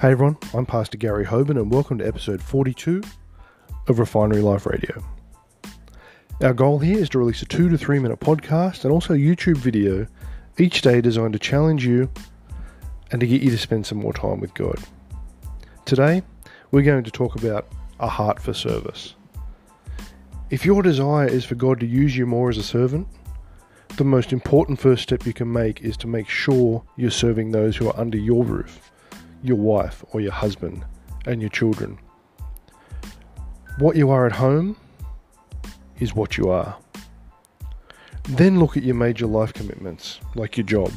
Hey everyone, I'm Pastor Gary Hoban and welcome to episode 42 of Refinery Life Radio. Our goal here is to release a two to three minute podcast and also a YouTube video each day designed to challenge you and to get you to spend some more time with God. Today, we're going to talk about a heart for service. If your desire is for God to use you more as a servant, the most important first step you can make is to make sure you're serving those who are under your roof your wife or your husband and your children. What you are at home is what you are. Then look at your major life commitments, like your job.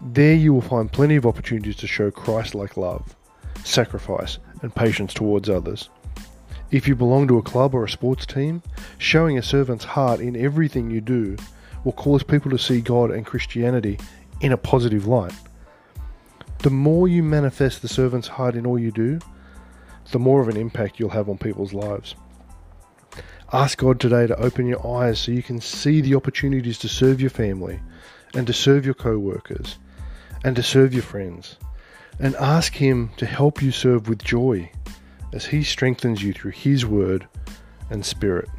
There you will find plenty of opportunities to show Christ like love, sacrifice, and patience towards others. If you belong to a club or a sports team, showing a servant's heart in everything you do will cause people to see God and Christianity in a positive light. The more you manifest the servant's heart in all you do, the more of an impact you'll have on people's lives. Ask God today to open your eyes so you can see the opportunities to serve your family and to serve your co workers and to serve your friends. And ask Him to help you serve with joy as He strengthens you through His Word and Spirit.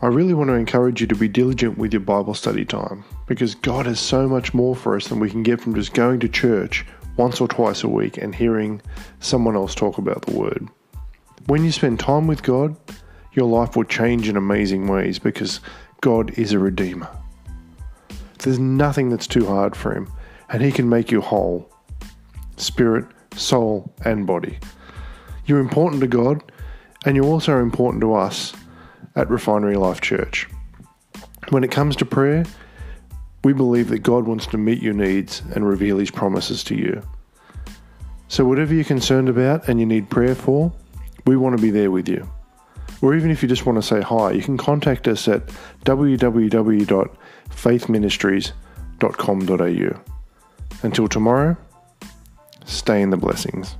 I really want to encourage you to be diligent with your Bible study time because God has so much more for us than we can get from just going to church once or twice a week and hearing someone else talk about the Word. When you spend time with God, your life will change in amazing ways because God is a Redeemer. There's nothing that's too hard for Him, and He can make you whole spirit, soul, and body. You're important to God, and you're also important to us at Refinery Life Church. When it comes to prayer, we believe that God wants to meet your needs and reveal His promises to you. So, whatever you're concerned about and you need prayer for, we want to be there with you. Or even if you just want to say hi, you can contact us at www.faithministries.com.au. Until tomorrow, stay in the blessings.